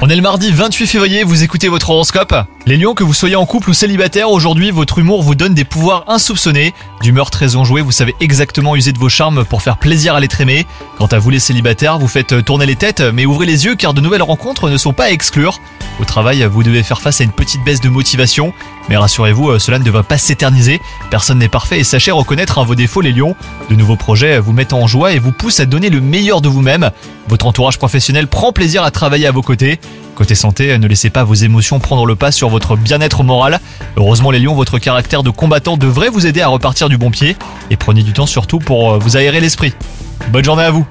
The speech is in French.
On est le mardi 28 février, vous écoutez votre horoscope. Les lions, que vous soyez en couple ou célibataire, aujourd'hui votre humour vous donne des pouvoirs insoupçonnés. D'humeur très enjouée, vous savez exactement user de vos charmes pour faire plaisir à l'être aimé. Quant à vous les célibataires, vous faites tourner les têtes, mais ouvrez les yeux car de nouvelles rencontres ne sont pas à exclure. Au travail, vous devez faire face à une petite baisse de motivation, mais rassurez-vous, cela ne devrait pas s'éterniser. Personne n'est parfait et sachez reconnaître vos défauts les lions. De nouveaux projets vous mettent en joie et vous poussent à donner le meilleur de vous-même. Votre entourage professionnel prend plaisir à travailler à vos côtés. Côté santé, ne laissez pas vos émotions prendre le pas sur votre bien-être moral. Heureusement les lions, votre caractère de combattant devrait vous aider à repartir du bon pied. Et prenez du temps surtout pour vous aérer l'esprit. Bonne journée à vous